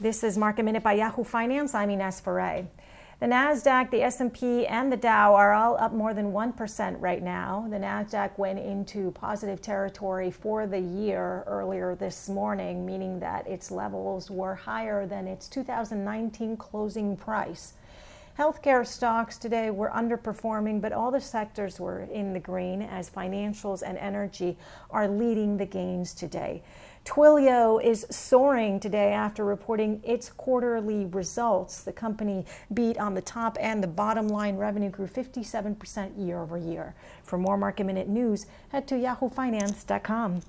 This is Market Minute by Yahoo Finance. I'm Ines Ferre. The Nasdaq, the S&P, and the Dow are all up more than 1% right now. The Nasdaq went into positive territory for the year earlier this morning, meaning that its levels were higher than its 2019 closing price. Healthcare stocks today were underperforming, but all the sectors were in the green as financials and energy are leading the gains today. Twilio is soaring today after reporting its quarterly results. The company beat on the top and the bottom line revenue grew 57% year over year. For more market minute news, head to yahoofinance.com.